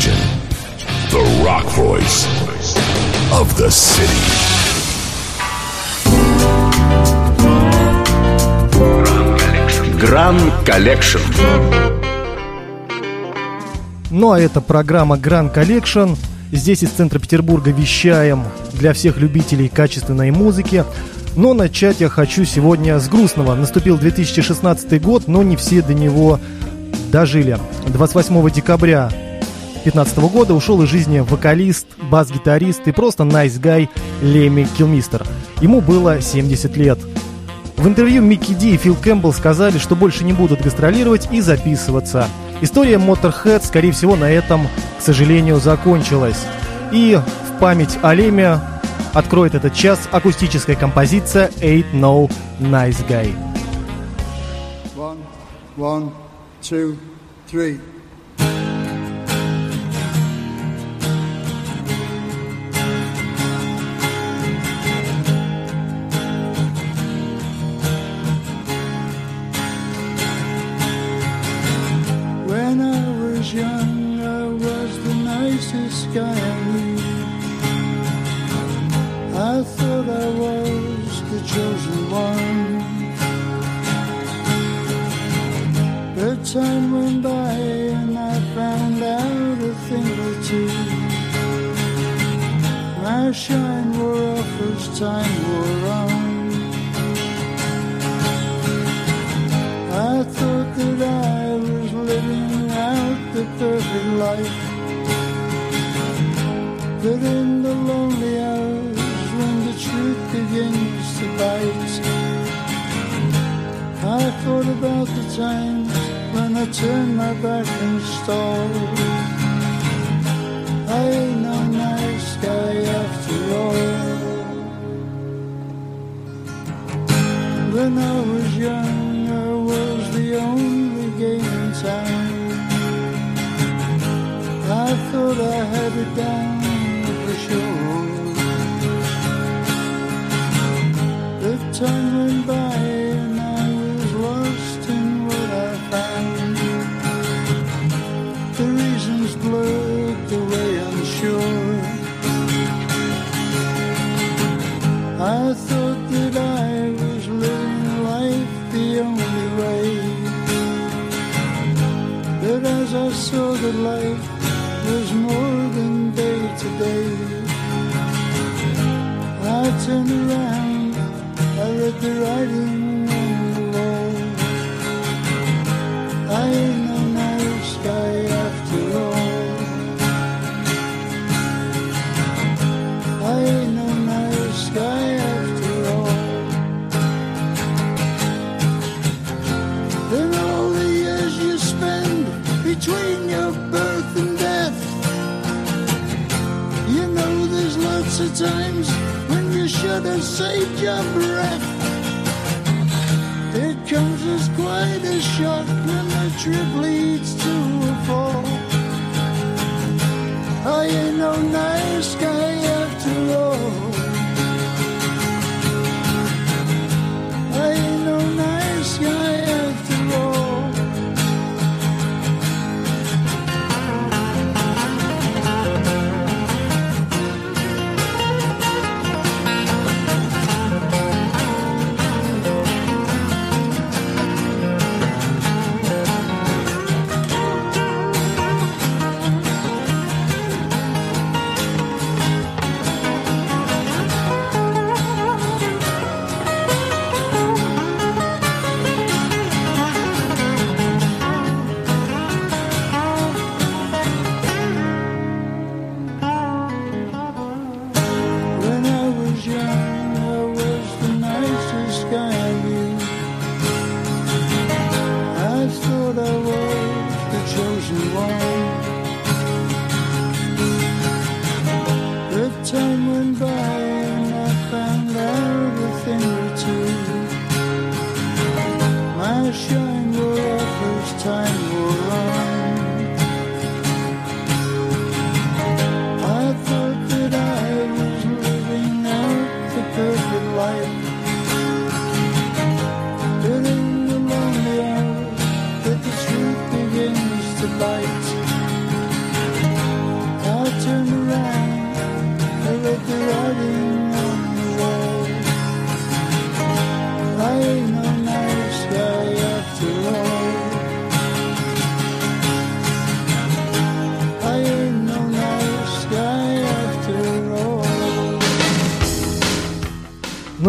Imagine the rock voice of the city. Grand Collection. Ну а это программа Grand Collection. Здесь из центра Петербурга вещаем для всех любителей качественной музыки. Но начать я хочу сегодня с грустного. Наступил 2016 год, но не все до него дожили. 28 декабря 2015 года ушел из жизни вокалист, бас-гитарист и просто найс-гай Леми Килмистер. Ему было 70 лет. В интервью Микки Ди и Фил Кэмпбелл сказали, что больше не будут гастролировать и записываться. История Motorhead, скорее всего, на этом, к сожалению, закончилась. И в память о Леме откроет этот час акустическая композиция «Ain't No Nice Guy». One, one, two, three. Time times when you should have saved your breath. It comes as quite a shock when the trip leads to a fall. I ain't no nice guy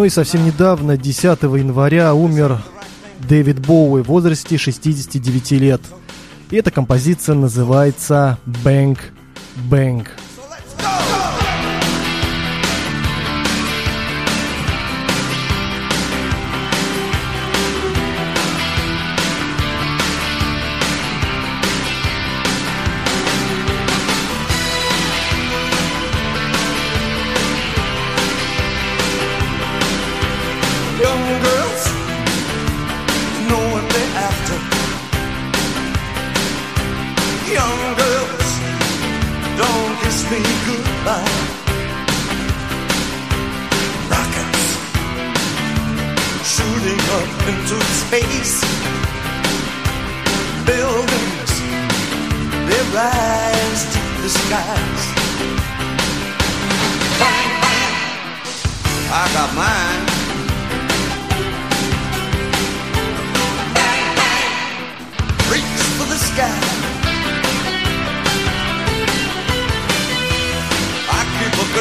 Ну и совсем недавно, 10 января, умер Дэвид Боуи в возрасте 69 лет. И эта композиция называется "Бэнк, Бэнк".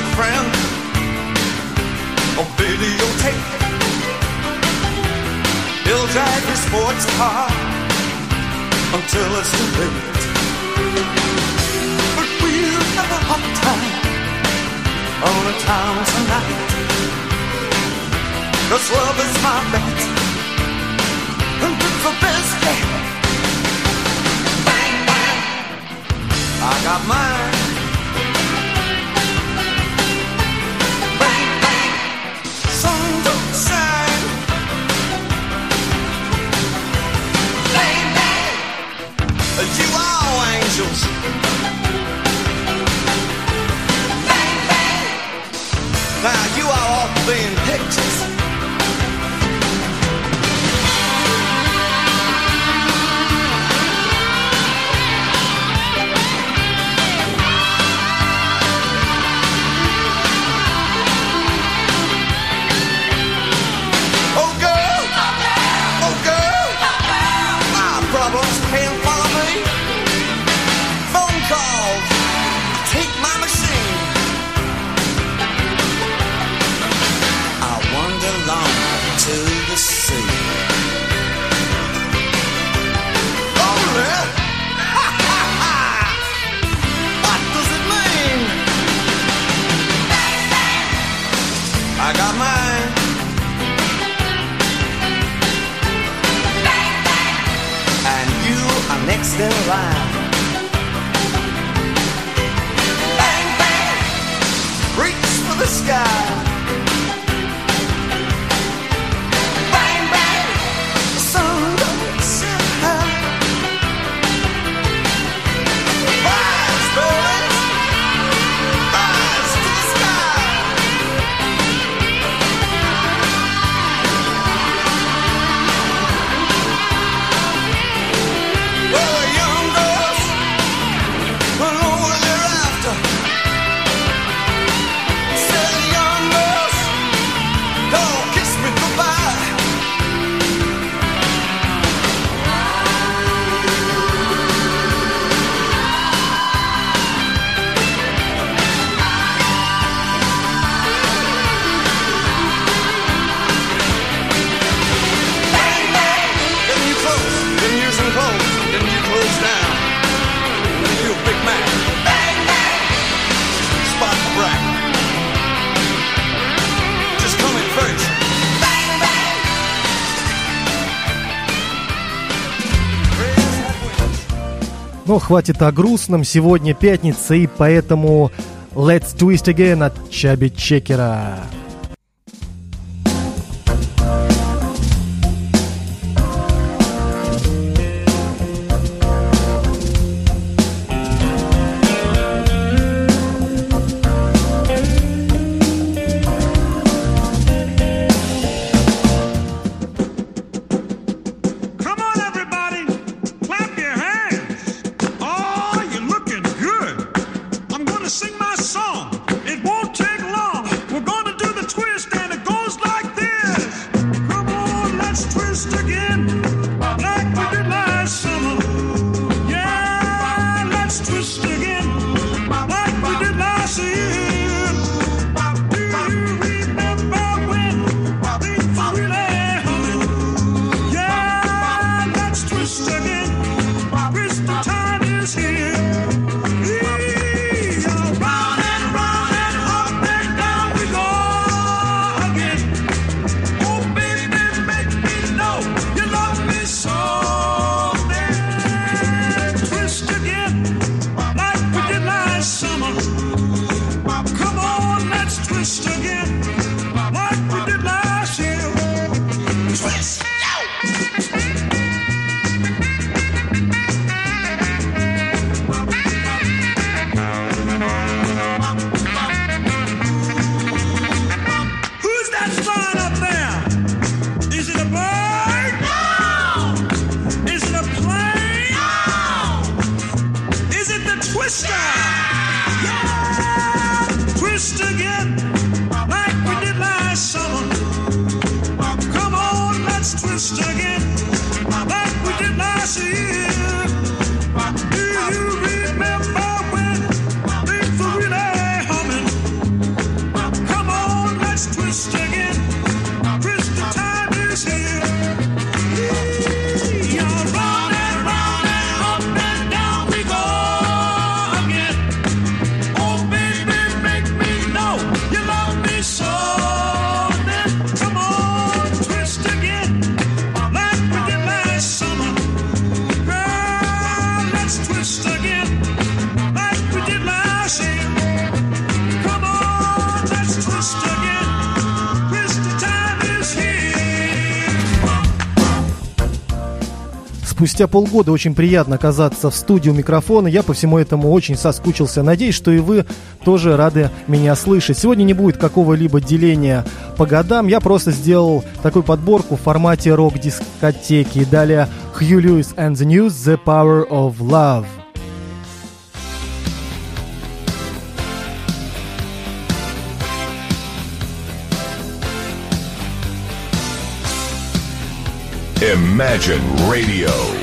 good friend oh, on videotape. He'll drive your sports car until it's too late. But we'll have a hot time on a town tonight. Cause love is my bet, and it's the best bet. I got mine. Now you are all being pictures. хватит о грустном. Сегодня пятница, и поэтому Let's Twist Again от Чаби Чекера. Чекера. спустя полгода очень приятно оказаться в студии у микрофона. Я по всему этому очень соскучился. Надеюсь, что и вы тоже рады меня слышать. Сегодня не будет какого-либо деления по годам. Я просто сделал такую подборку в формате рок-дискотеки. Далее Хью Льюис and the News The Power of Love. Imagine Radio.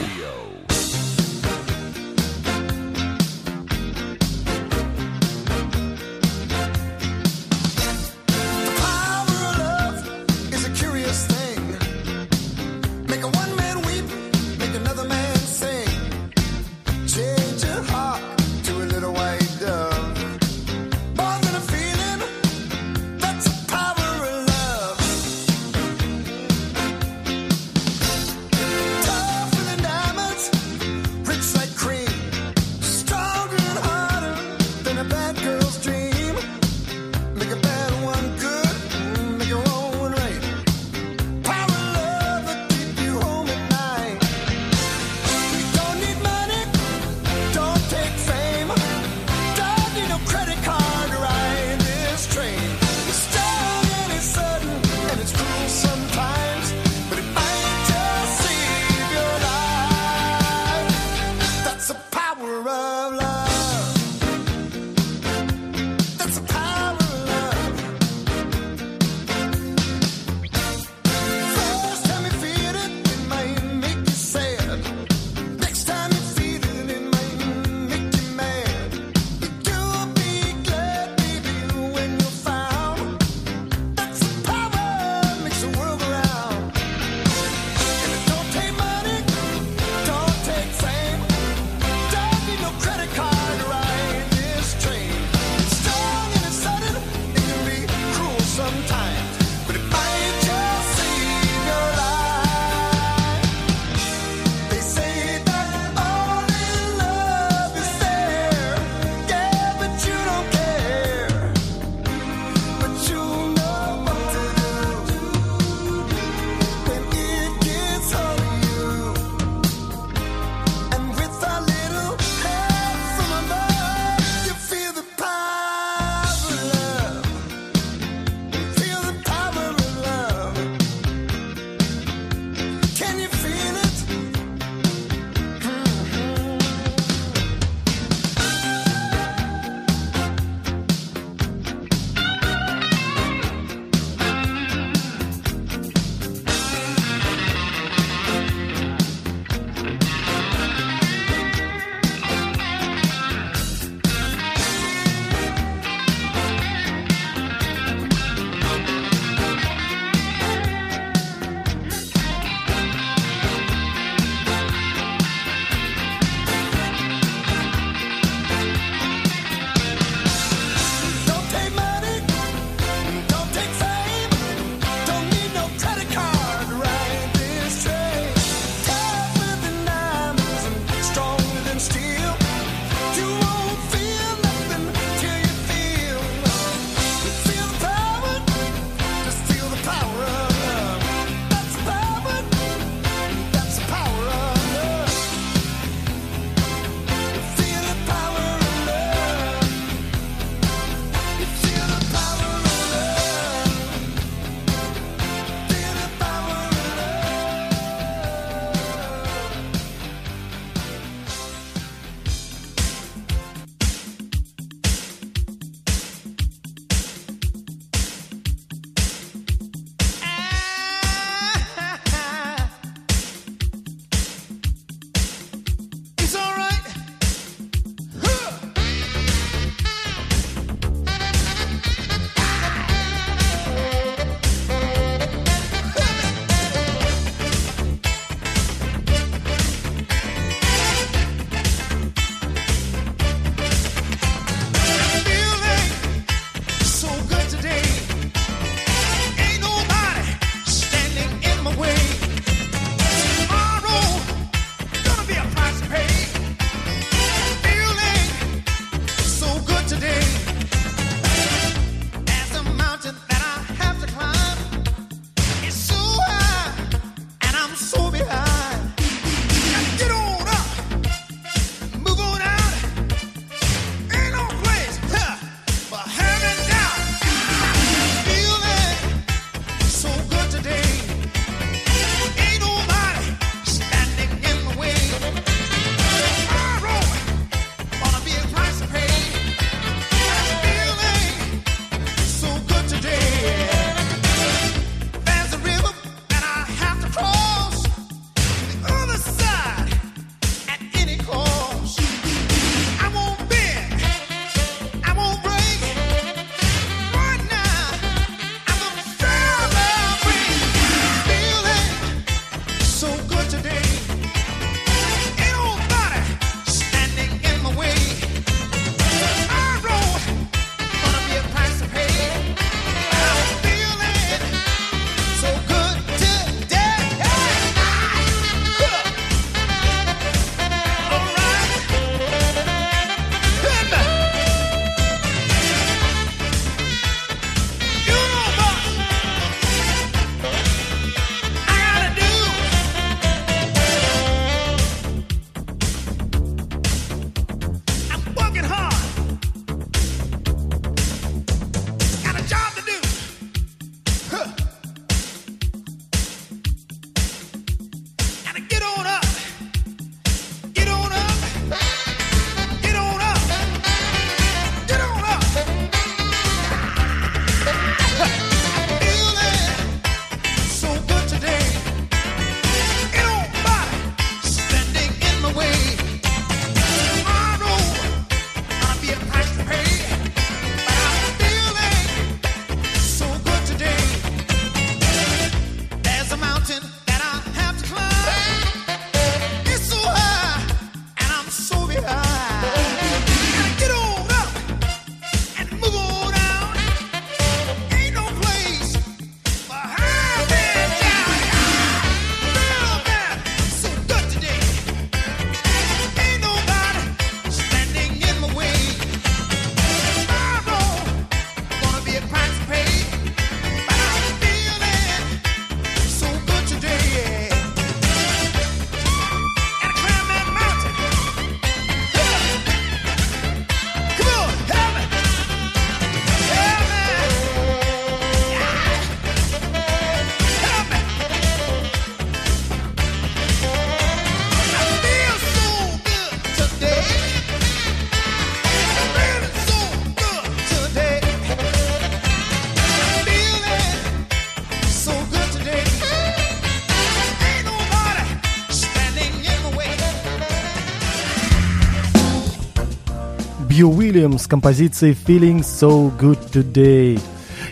Уильямс с композицией «Feeling So Good Today».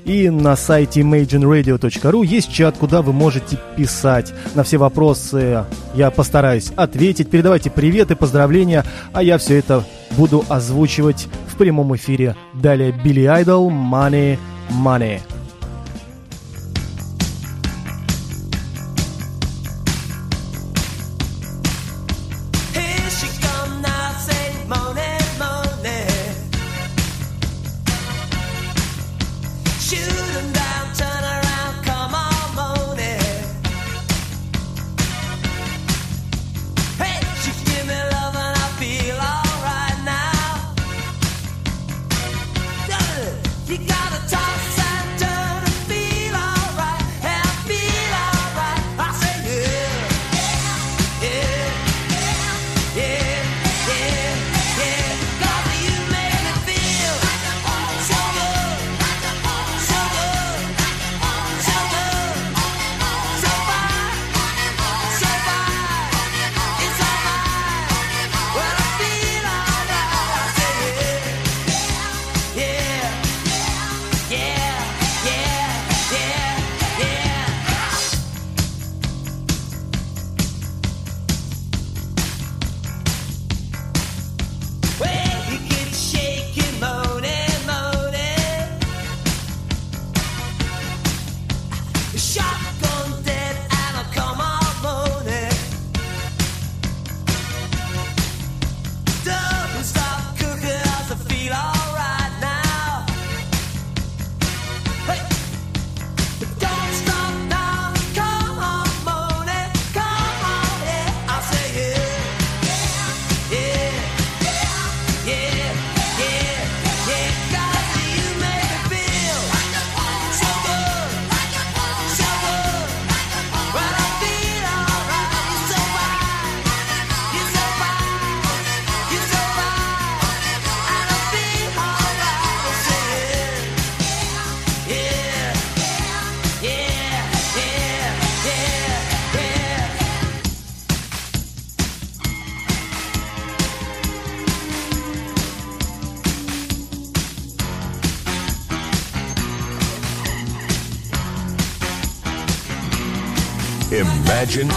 И на сайте imagineradio.ru есть чат, куда вы можете писать. На все вопросы я постараюсь ответить. Передавайте привет и поздравления, а я все это буду озвучивать в прямом эфире. Далее Билли Айдол «Money, Money».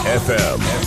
FM.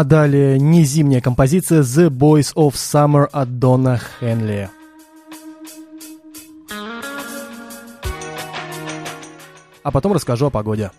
а далее не зимняя композиция «The Boys of Summer» от Дона Хенли. А потом расскажу о погоде.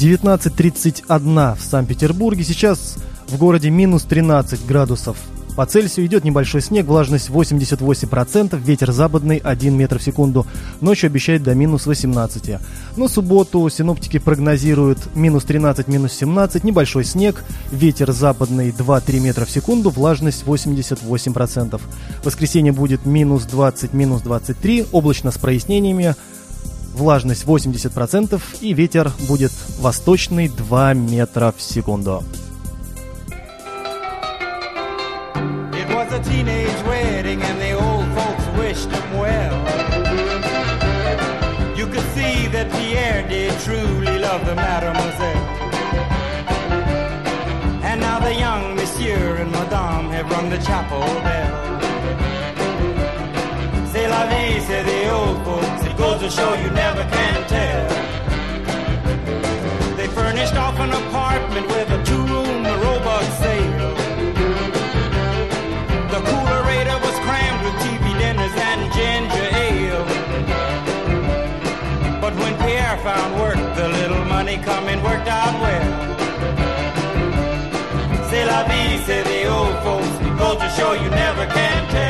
19.31 в Санкт-Петербурге. Сейчас в городе минус 13 градусов. По Цельсию идет небольшой снег, влажность 88%, ветер западный 1 метр в секунду. Ночью обещает до минус 18. Но субботу синоптики прогнозируют минус 13, минус 17, небольшой снег, ветер западный 2-3 метра в секунду, влажность 88%. Воскресенье будет минус 20, минус 23, облачно с прояснениями, влажность 80% и ветер будет восточный 2 метра в секунду. The chapel bell. C'est la vie, say the old folks. Goes to show you never can tell. They furnished off an apartment with a two-room robot sale. The coolerator was crammed with TV dinners and ginger ale. But when Pierre found work, the little money coming worked out well. C'est la vie, say the old folks. Goes to show you never can tell.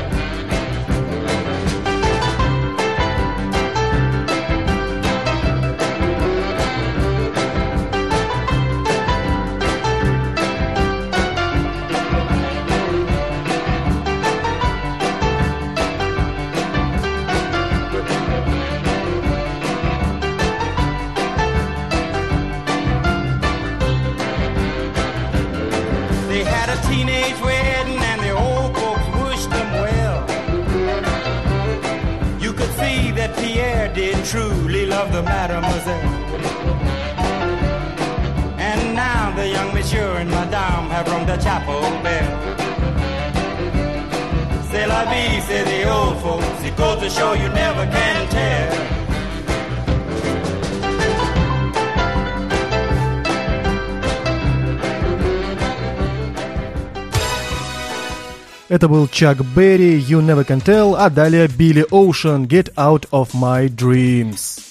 Teenage wedding and the old folks wished them well. You could see that Pierre did truly love the mademoiselle. And now the young monsieur and madame have rung the chapel bell. C'est la vie, say the old folks. It goes to show you never can tell. Это был Чак Берри, You Never Can Tell, а далее Билли Оушен, Get Out of My Dreams.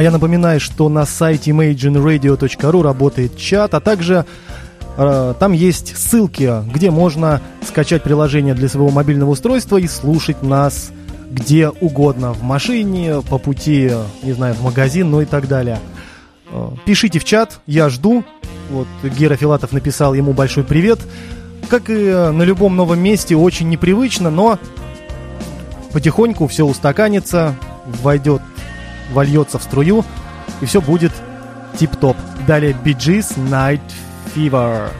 А я напоминаю, что на сайте imagineradio.ru работает чат, а также э, там есть ссылки, где можно скачать приложение для своего мобильного устройства и слушать нас где угодно, в машине, по пути, не знаю, в магазин, ну и так далее. Э, Пишите в чат, я жду. Вот Гера Филатов написал ему большой привет. Как и на любом новом месте, очень непривычно, но потихоньку все устаканится, войдет, вольется в струю, и все будет тип-топ. Далее Bee Gees Night Fever.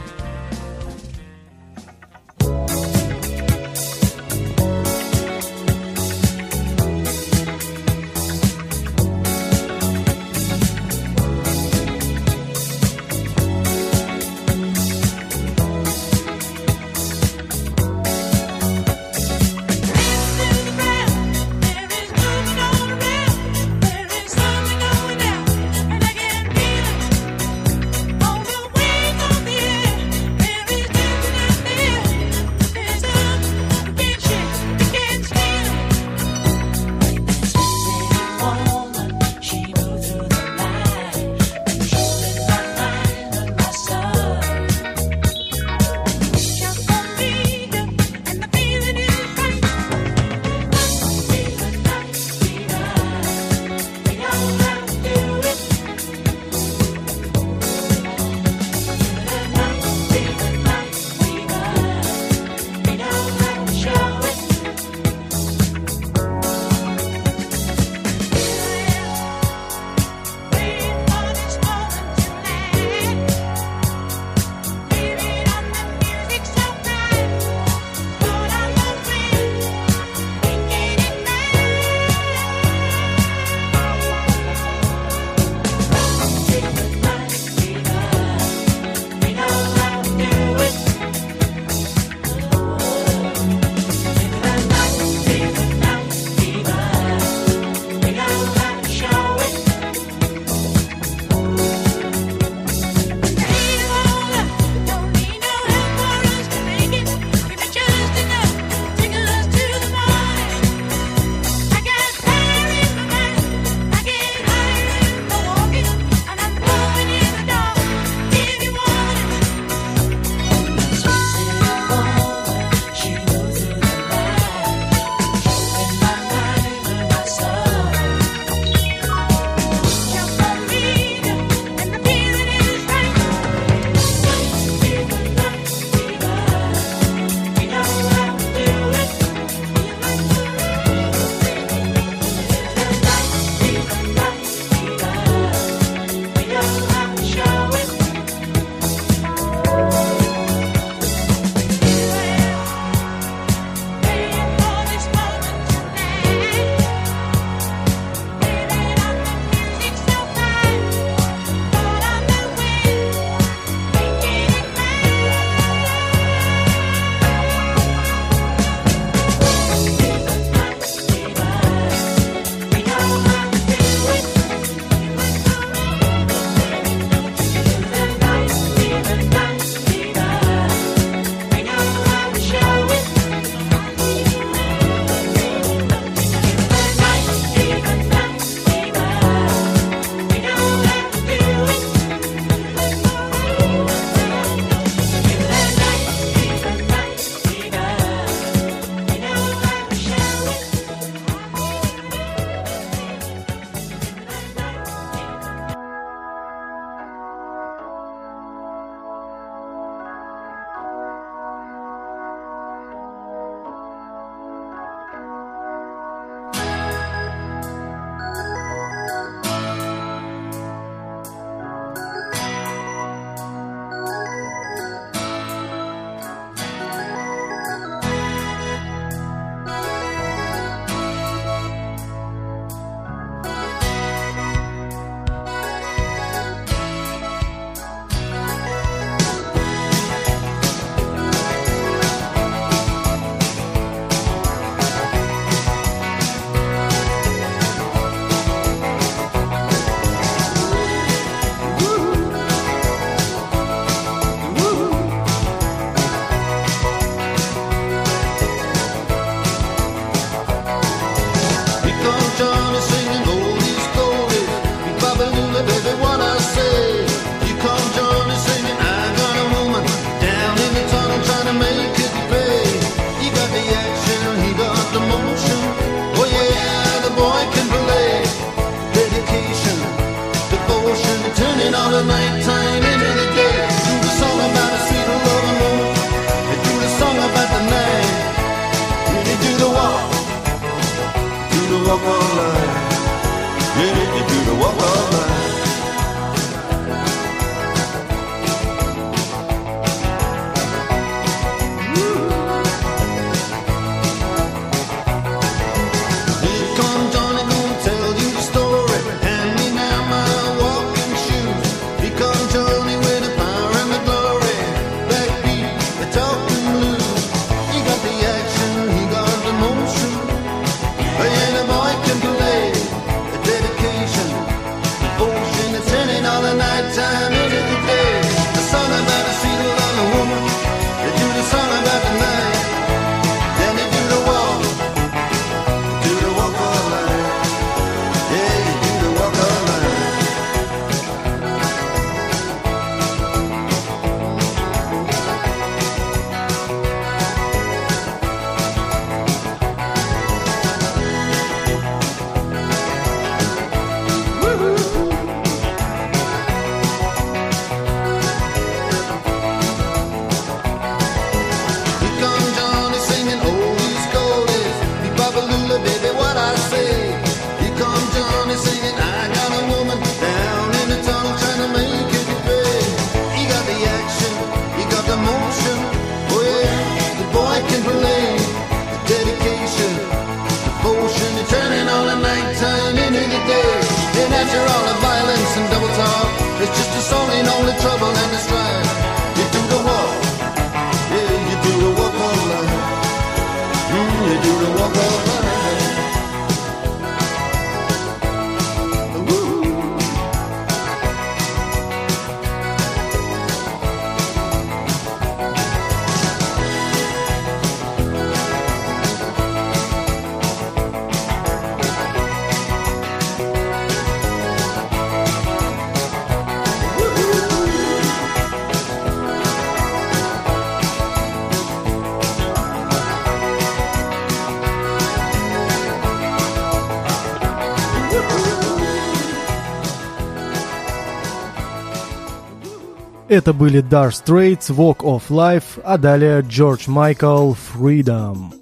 Это были Dire Straits, Walk of Life, а далее George Michael, Freedom.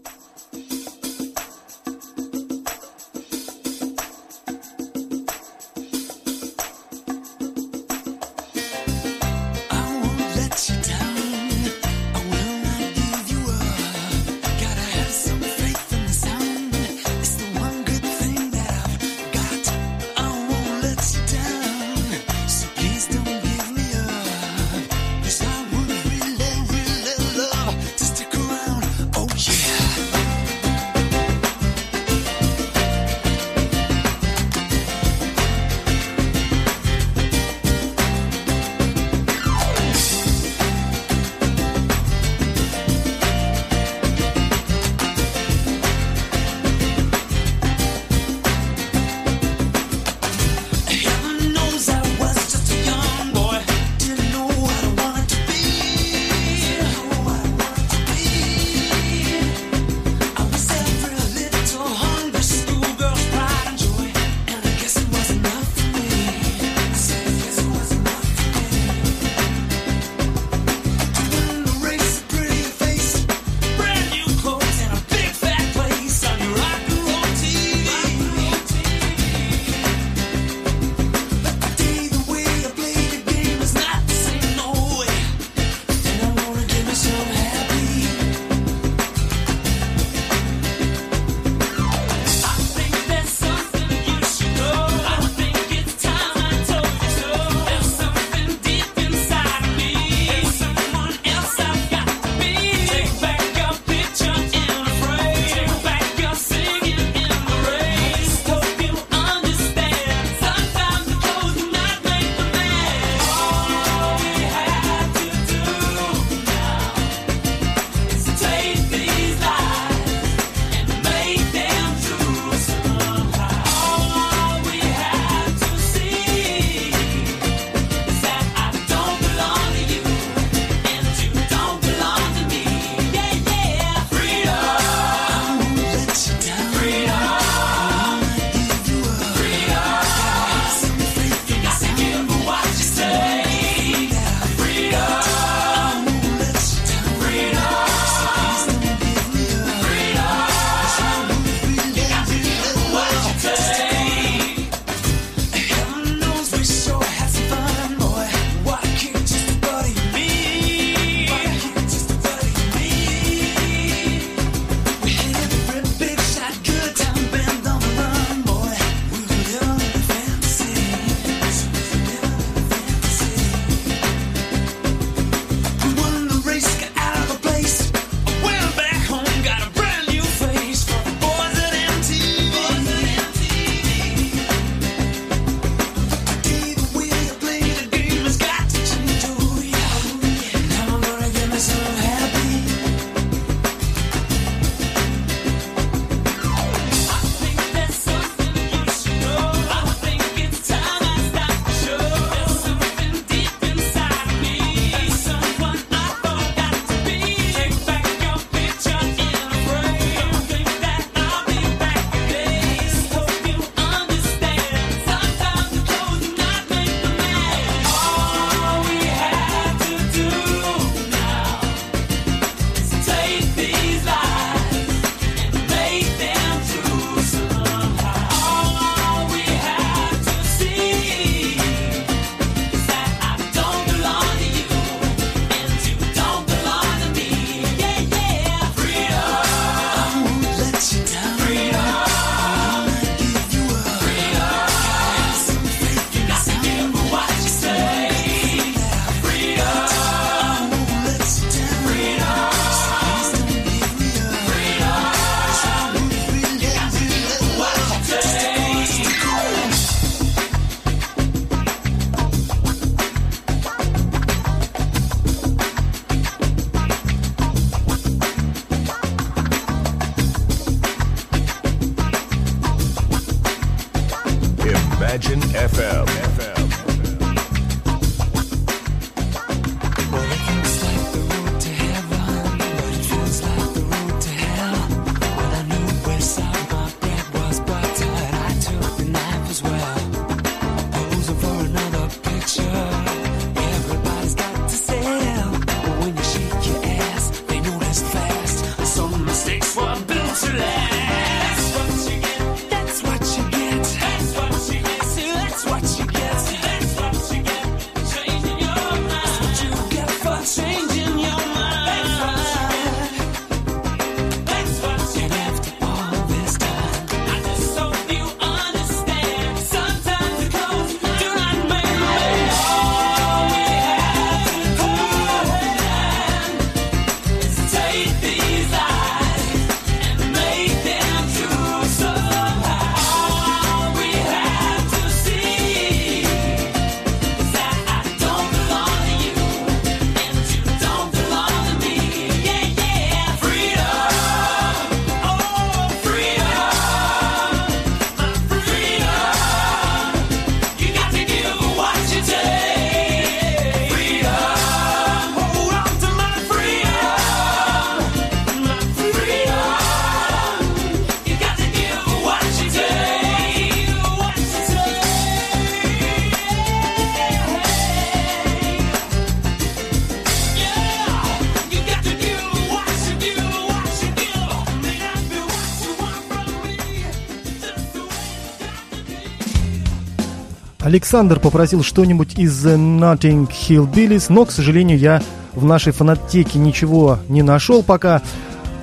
Александр попросил что-нибудь из э, The Nothing Hill Billies, но, к сожалению, я в нашей фанатеке ничего не нашел пока.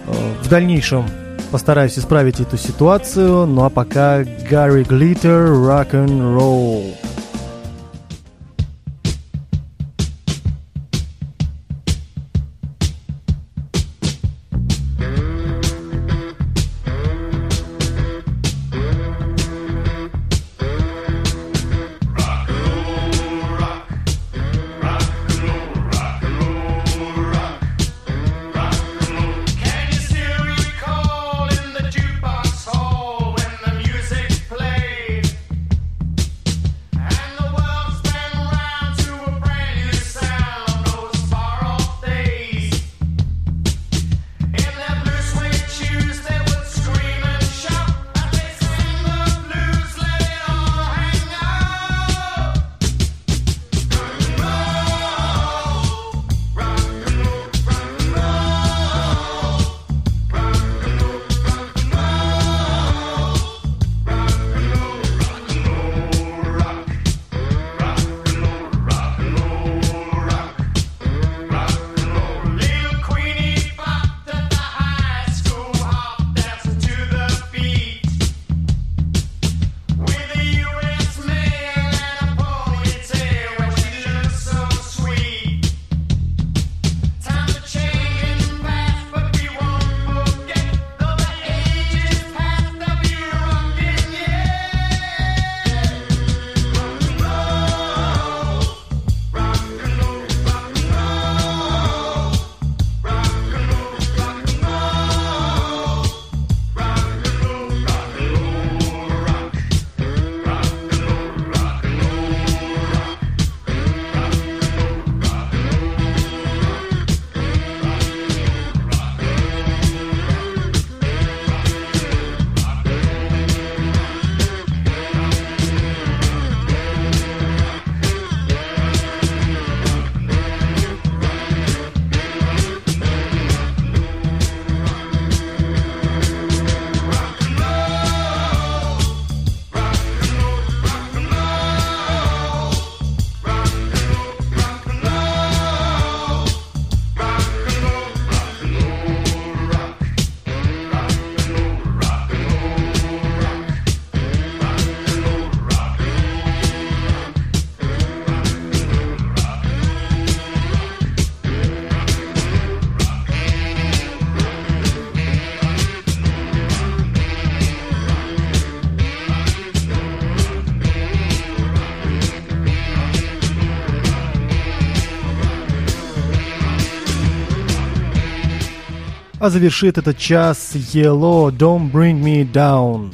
Э, в дальнейшем постараюсь исправить эту ситуацию. Ну а пока Гарри Глиттер Рок-н-Ролл. а завершит этот час Yellow Don't Bring Me Down.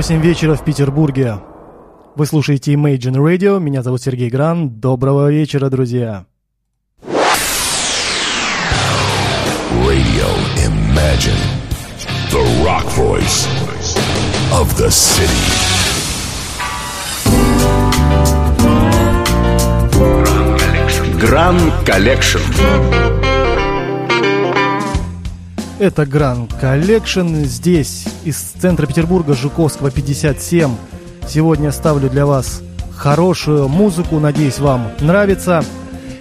8 вечера в Петербурге. Вы слушаете Imagine Radio, меня зовут Сергей Гран. Доброго вечера, друзья. Radio Imagine. The rock voice of the city. Гран Collection. Это Grand Collection здесь, из центра Петербурга, Жуковского 57. Сегодня ставлю для вас хорошую музыку, надеюсь, вам нравится.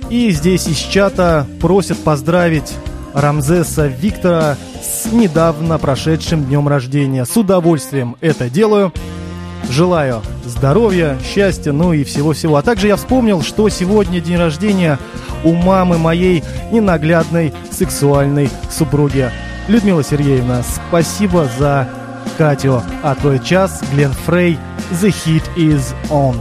И здесь из чата просят поздравить Рамзеса Виктора с недавно прошедшим днем рождения. С удовольствием это делаю. Желаю здоровья, счастья, ну и всего-всего. А также я вспомнил, что сегодня день рождения у мамы моей ненаглядной сексуальной супруги Людмила Сергеевна, спасибо за Катю. А твой час, Глен Фрей, The Heat is On.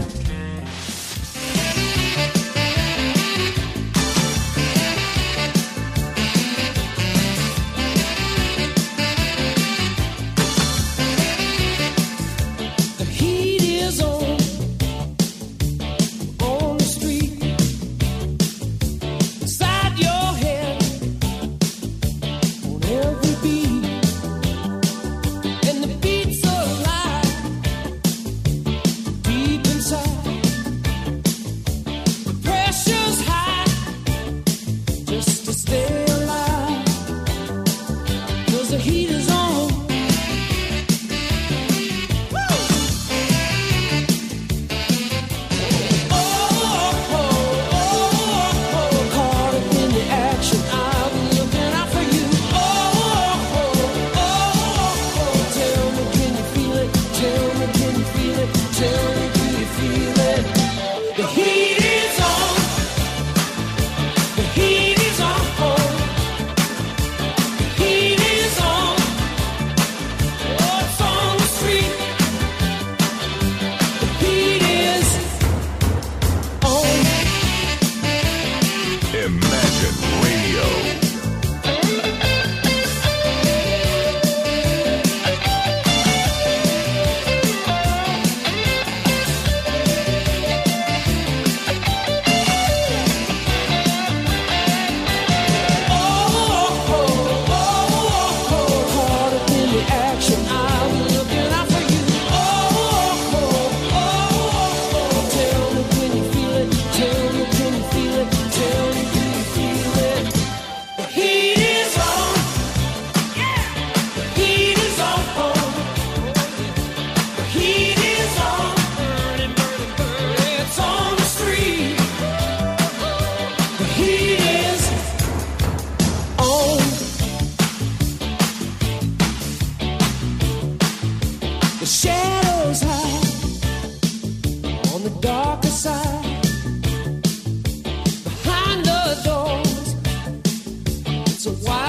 It's a wild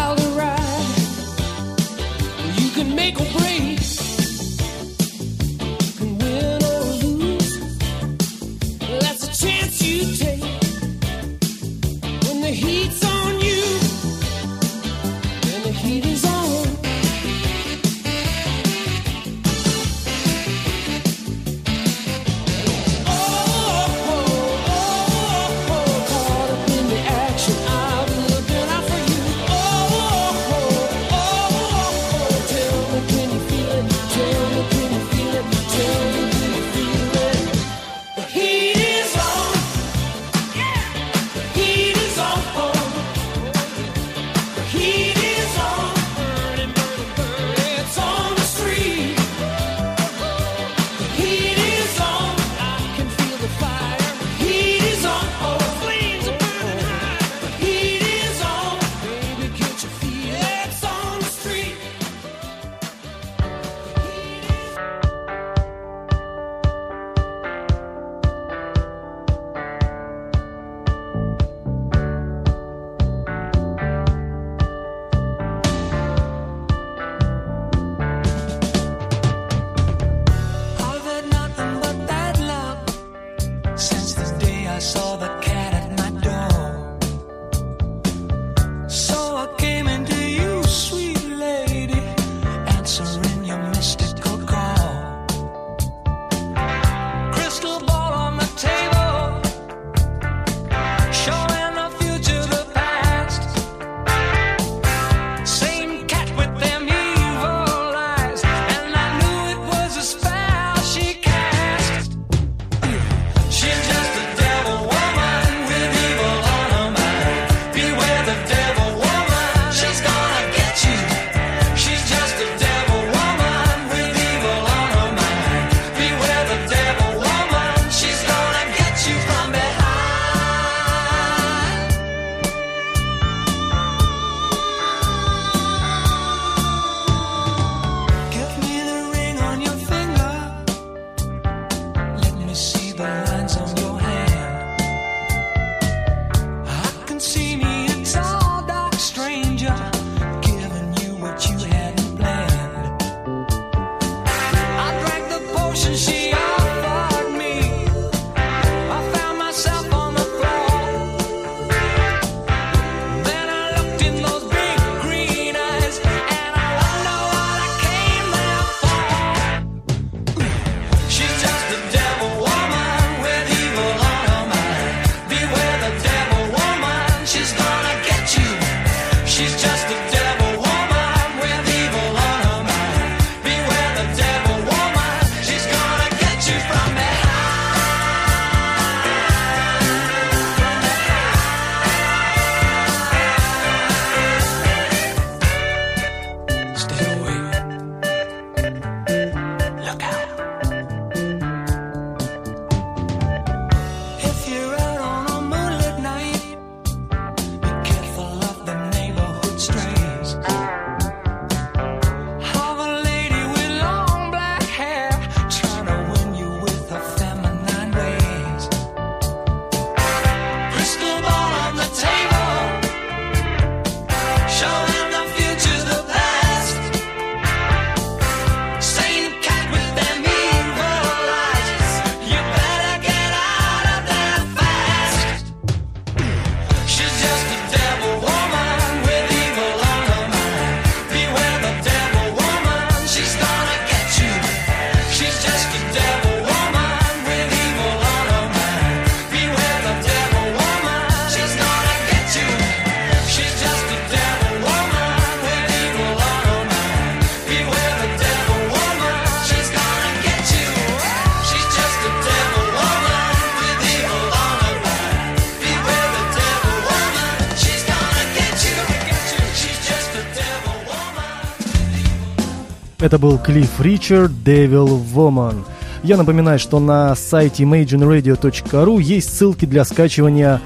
Это был Клифф Ричард «Devil Woman». Я напоминаю, что на сайте imagineradio.ru есть ссылки для скачивания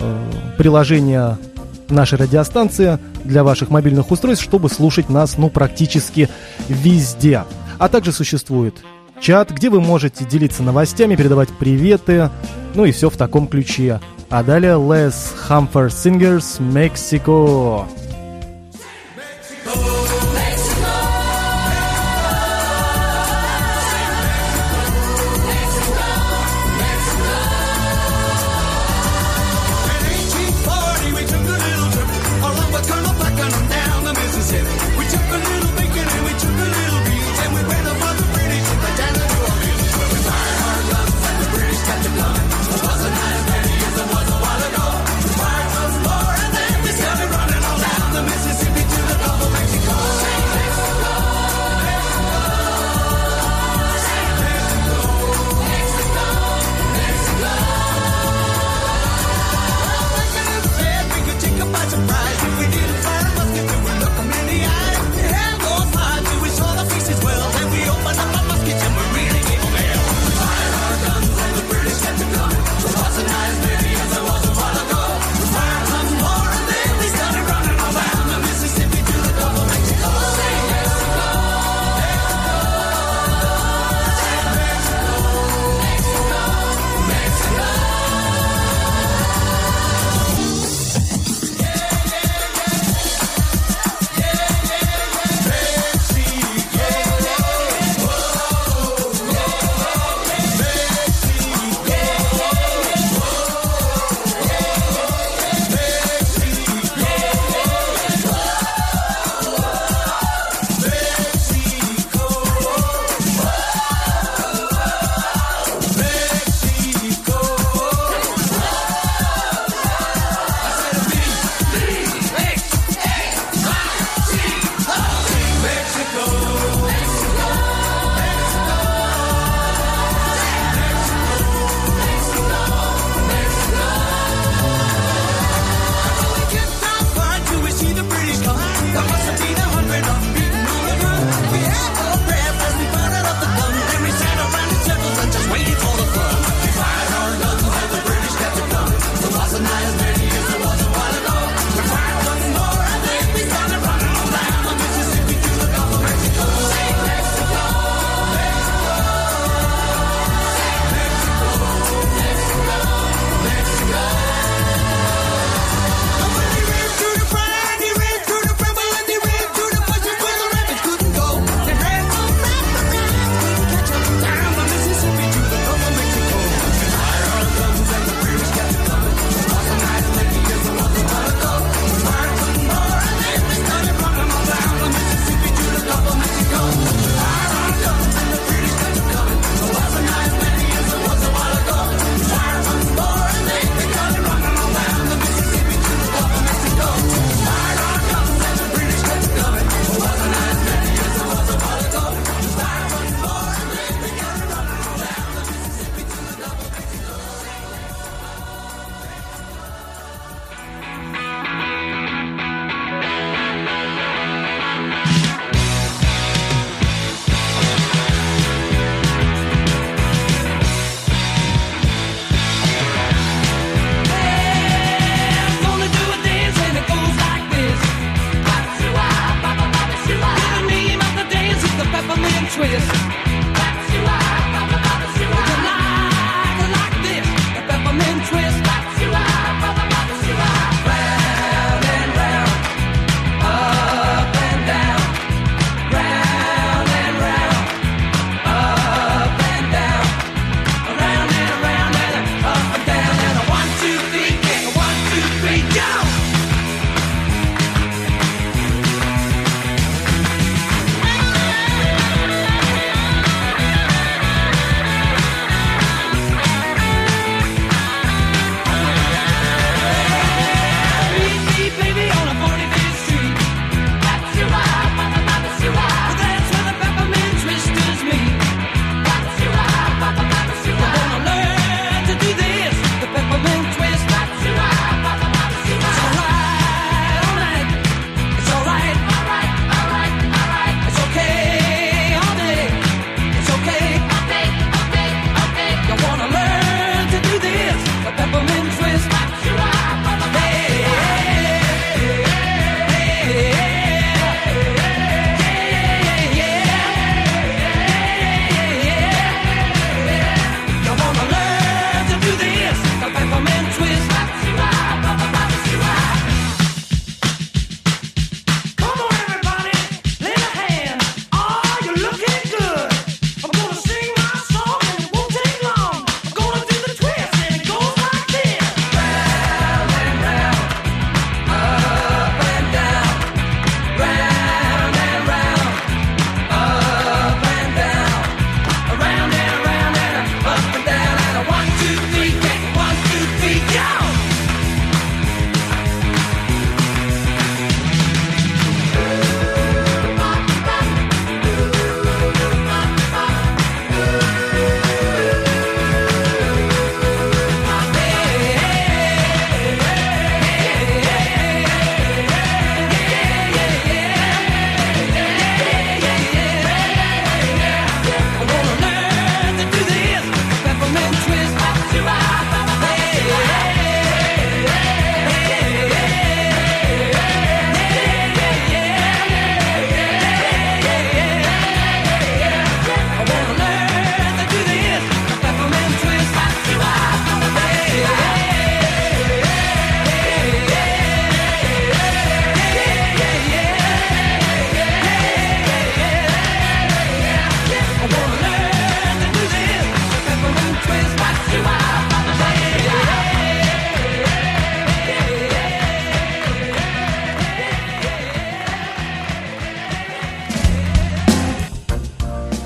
э, приложения нашей радиостанции для ваших мобильных устройств, чтобы слушать нас, ну, практически везде. А также существует чат, где вы можете делиться новостями, передавать приветы, ну и все в таком ключе. А далее Les Humphers Singers Мексико.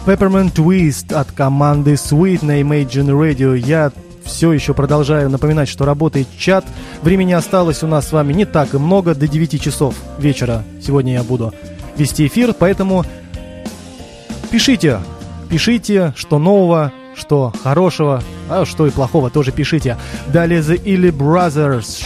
Peppermint Twist от команды Sweet на Imagine Radio. Я все еще продолжаю напоминать, что работает чат. Времени осталось у нас с вами не так и много, до 9 часов вечера. Сегодня я буду вести эфир, поэтому пишите, пишите, что нового, что хорошего, а что и плохого тоже пишите. Далее The Illy Brothers,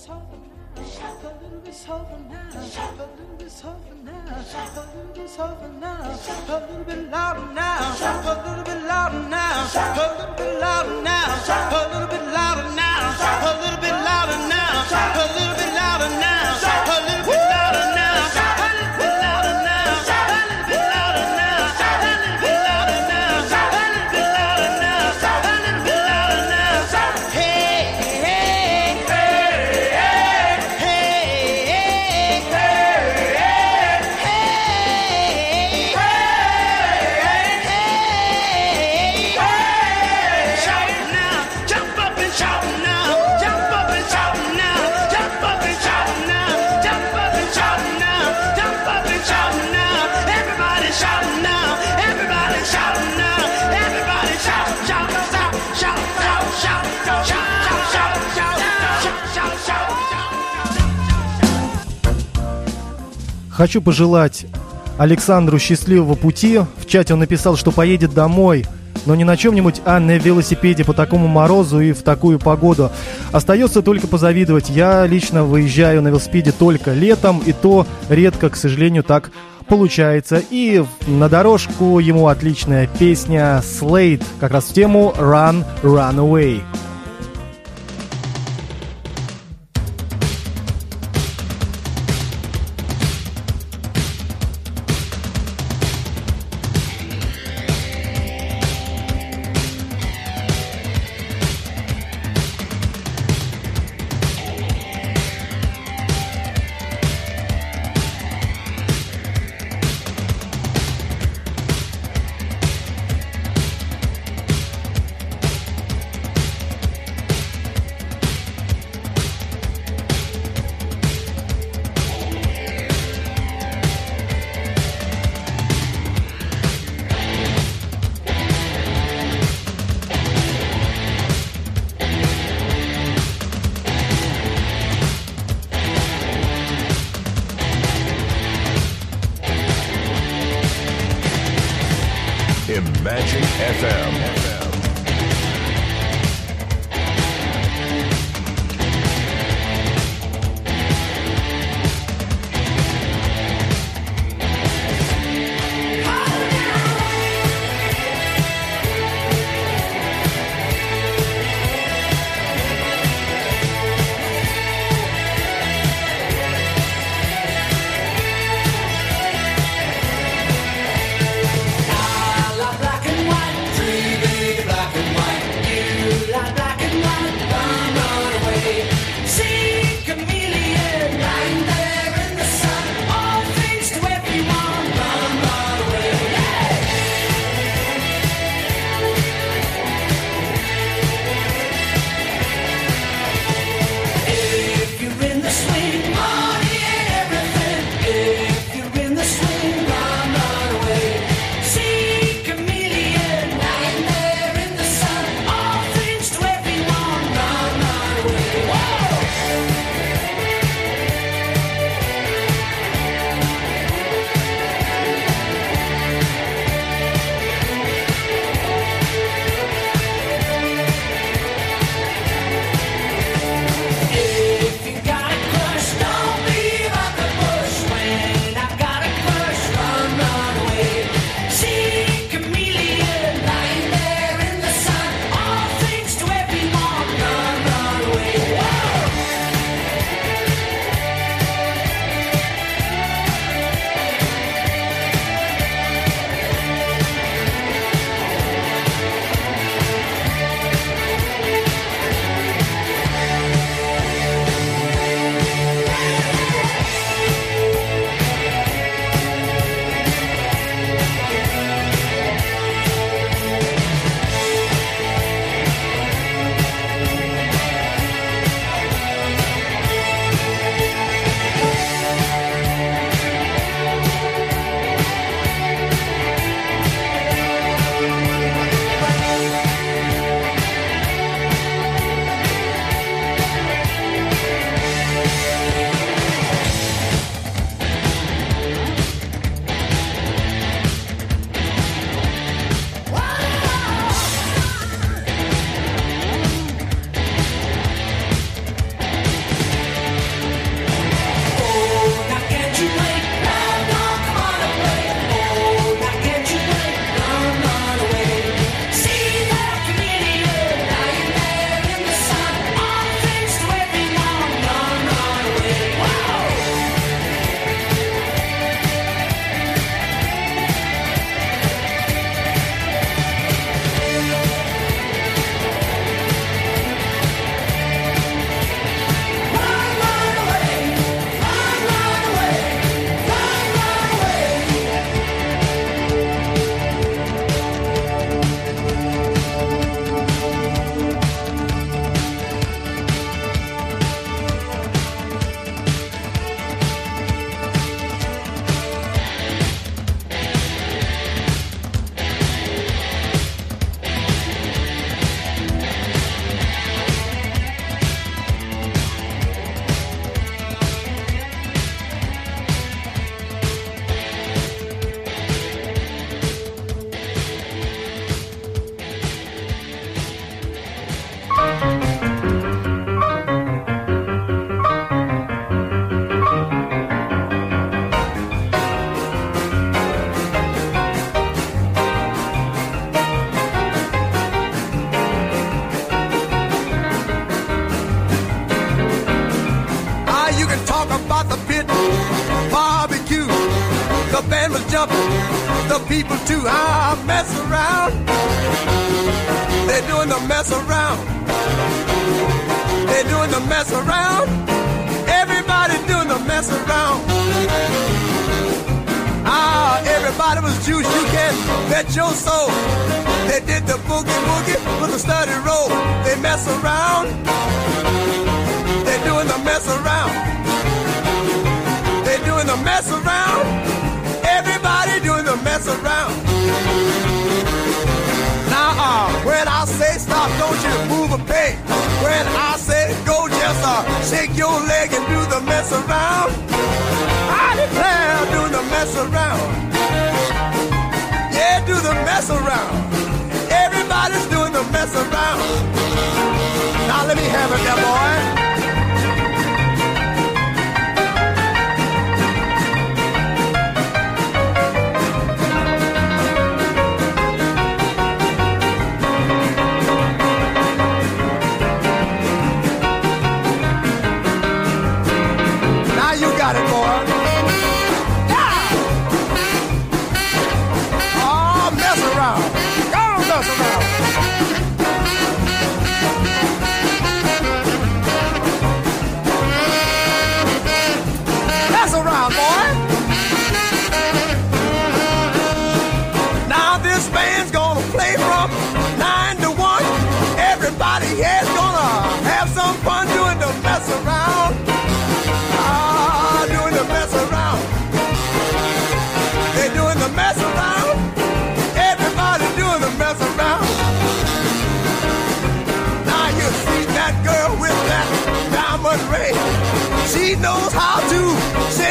A little bit louder now. Shop a little bit louder now. A little bit louder now. A little bit louder now. A little bit louder now. A little bit louder now. A little bit louder now. A little bit louder now. A little bit louder now. A little bit louder now. A little bit louder now. Хочу пожелать Александру счастливого пути. В чате он написал, что поедет домой но не на чем-нибудь, а на велосипеде по такому морозу и в такую погоду. Остается только позавидовать. Я лично выезжаю на велосипеде только летом, и то редко, к сожалению, так получается. И на дорожку ему отличная песня Slate, как раз в тему Run Run Away. the boogie woogie with a study roll. They mess around. They're doing the mess around. They're doing the mess around. Everybody doing the mess around. Now, uh, when I say stop, don't you move a peg. When I say go, just uh, shake your leg and do the mess around. I declare, doing the mess around. Yeah, do the mess around mess around. Now let me have it, that boy.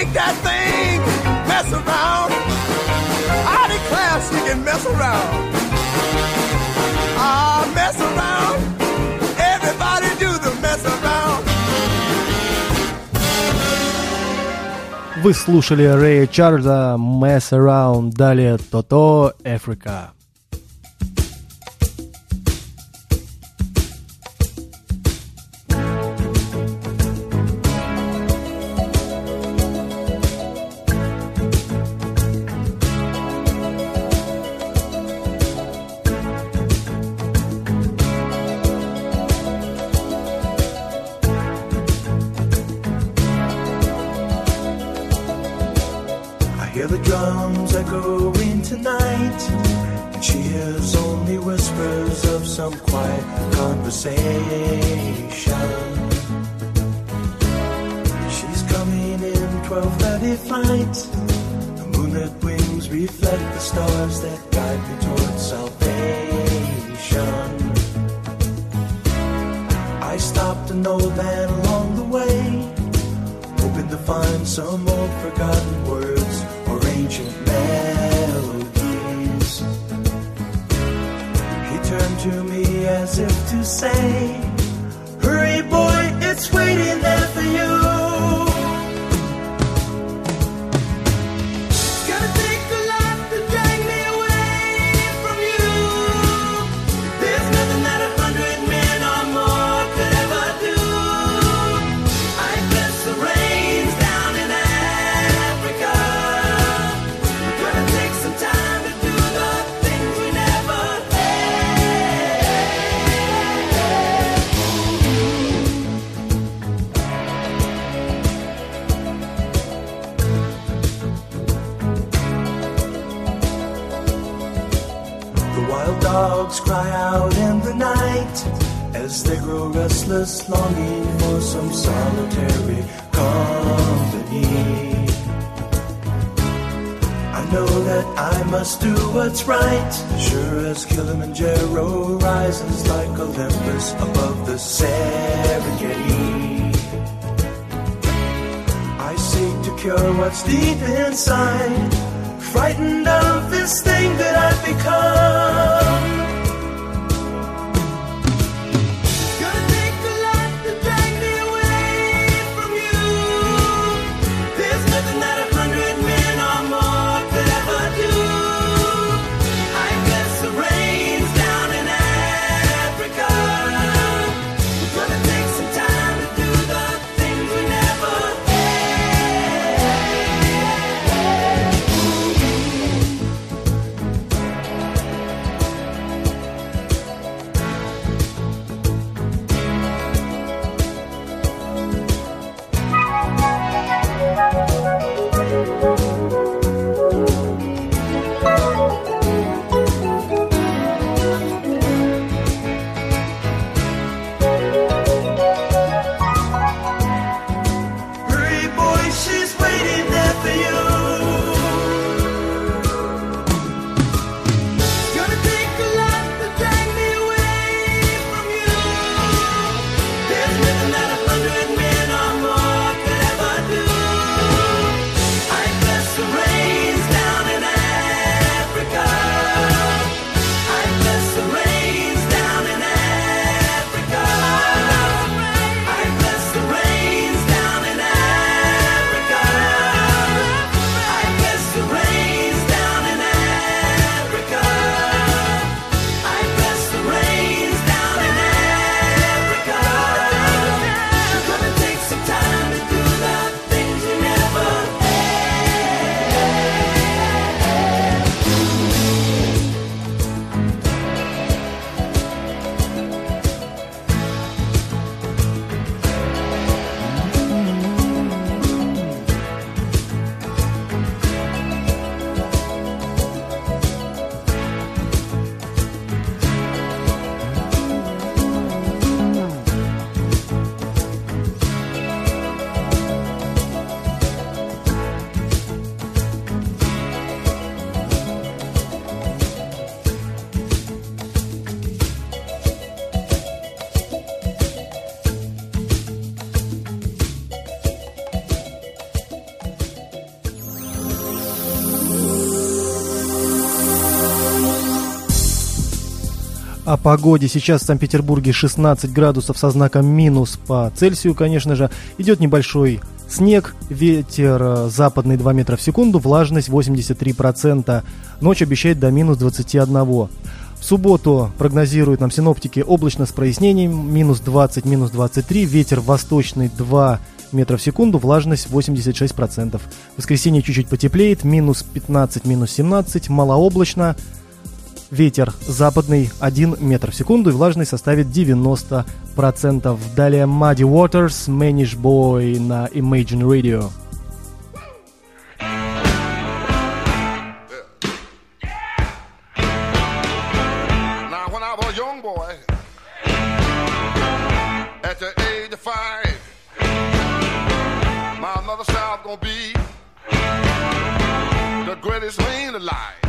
make that thing mess around. I declare she can mess around. Ah, mess around. Everybody do the mess around. Вы слушали Рэя Чарльза «Mess Around», далее «То-то», «Африка». Погоде. Сейчас в Санкт-Петербурге 16 градусов со знаком минус по Цельсию, конечно же. Идет небольшой снег, ветер э, западный 2 метра в секунду, влажность 83%. Ночь обещает до минус 21. В субботу прогнозируют нам синоптики облачно с прояснением, минус 20, минус 23, ветер восточный 2 метра в секунду, влажность 86%. В воскресенье чуть-чуть потеплеет, минус 15, минус 17, малооблачно, ветер западный 1 метр в секунду и влажность составит 90%. Далее Muddy Waters, Manish Boy на Imagine Radio. Gonna be the greatest man alive.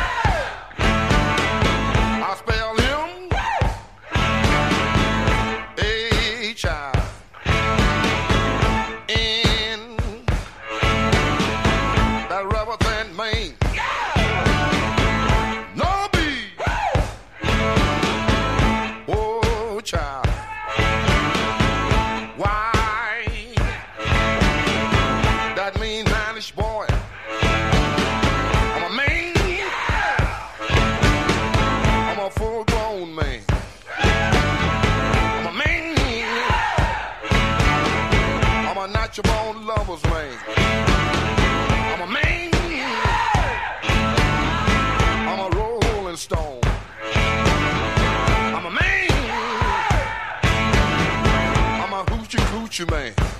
Born man. I'm a man. I'm a rolling stone. I'm a man. I'm a hoochie coochie man.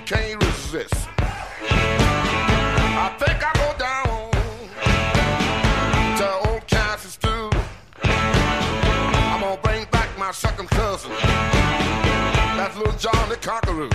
Can't resist. I think I go down to old. I'm gonna bring back my second cousin. That's little John the Conqueror.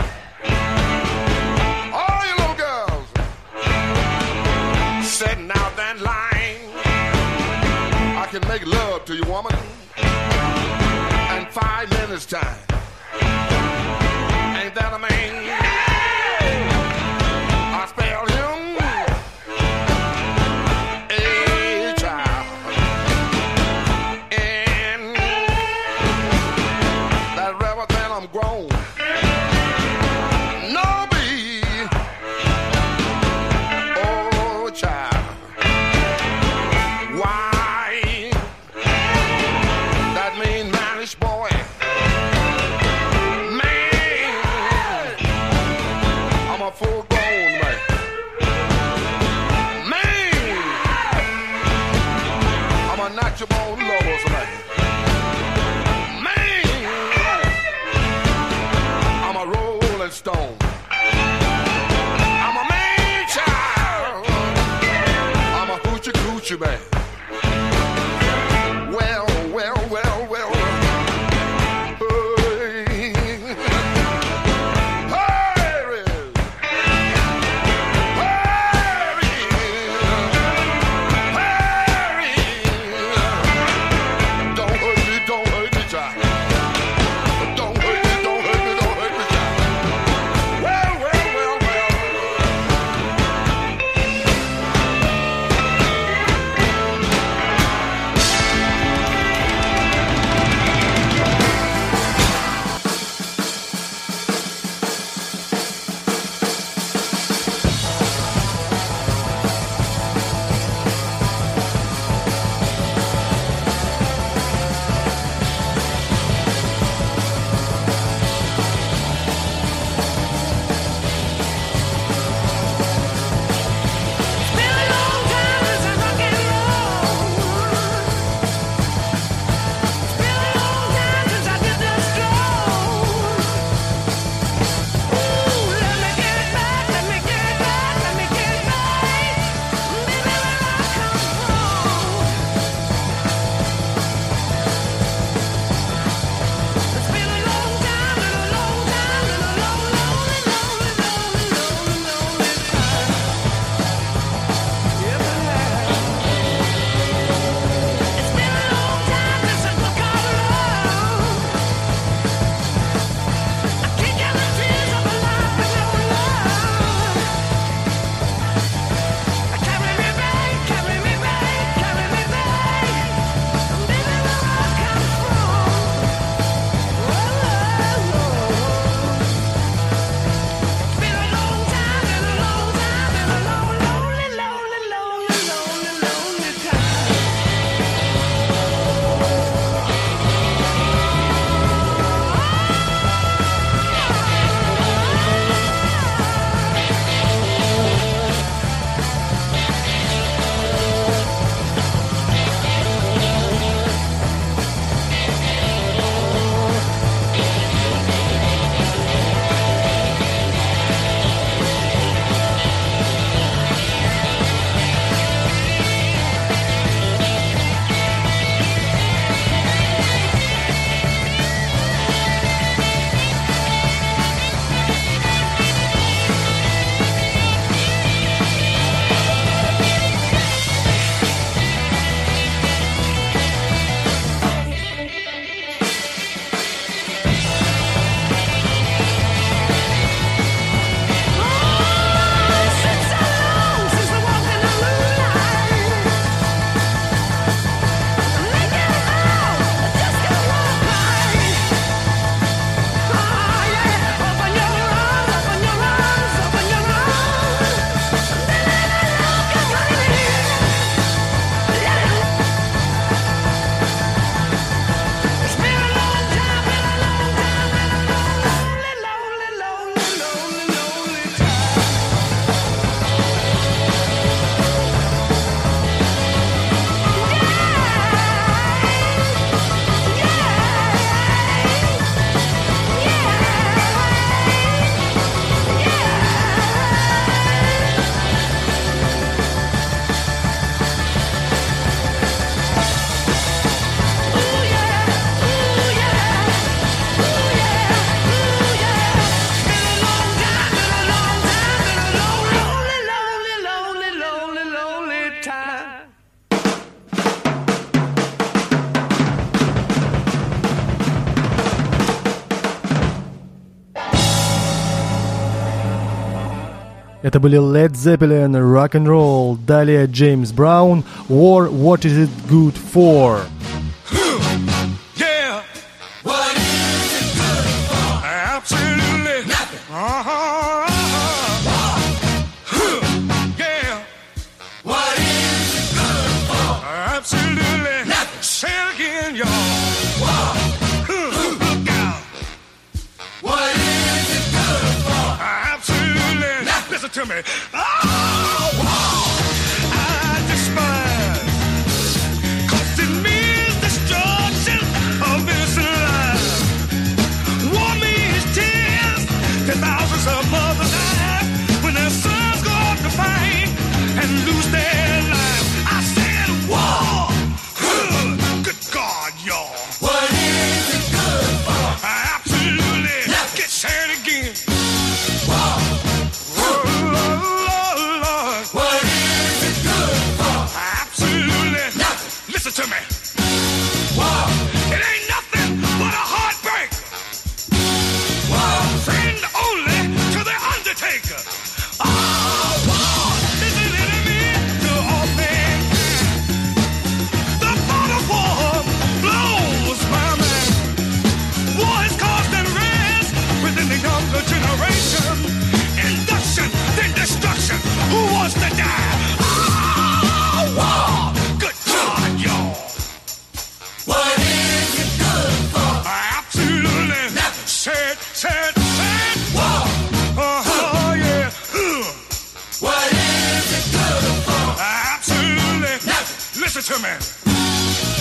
были Led Zeppelin, Rock and Roll, далее James Brown. War, What is it good for?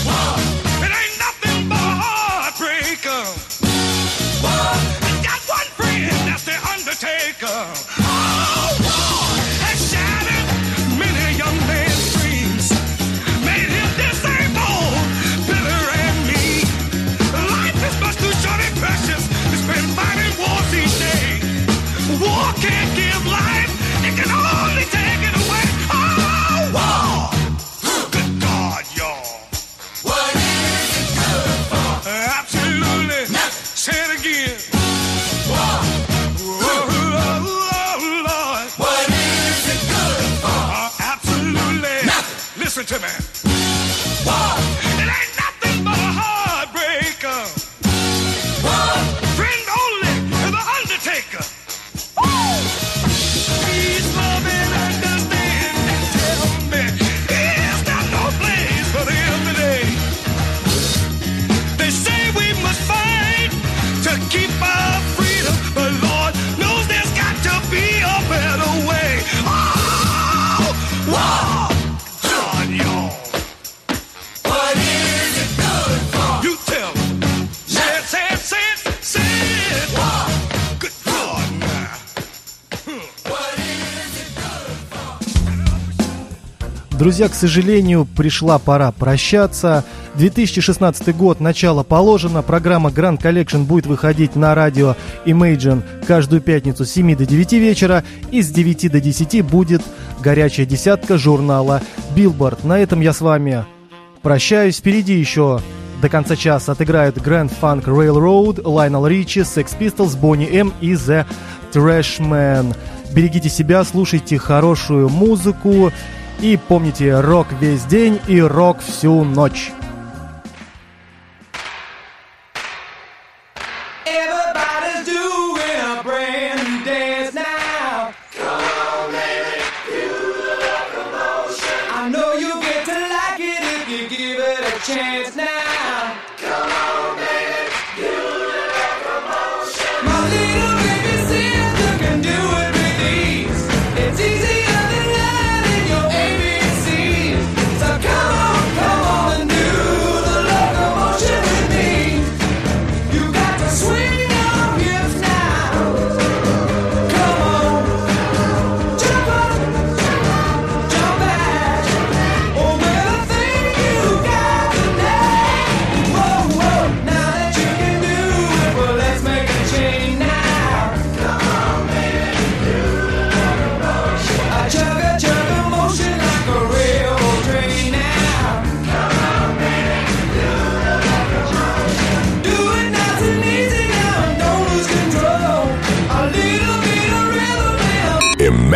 It ain't nothing but a heartbreaker. Друзья, к сожалению, пришла пора прощаться. 2016 год, начало положено. Программа Grand Collection будет выходить на радио Imagine каждую пятницу с 7 до 9 вечера. И с 9 до 10 будет «Горячая десятка» журнала Billboard. На этом я с вами прощаюсь. Впереди еще до конца часа отыграют Grand Funk Railroad, Lionel Richie, Sex Pistols, Bonnie M и The Trashman. Берегите себя, слушайте хорошую музыку. И помните, рок весь день и рок всю ночь.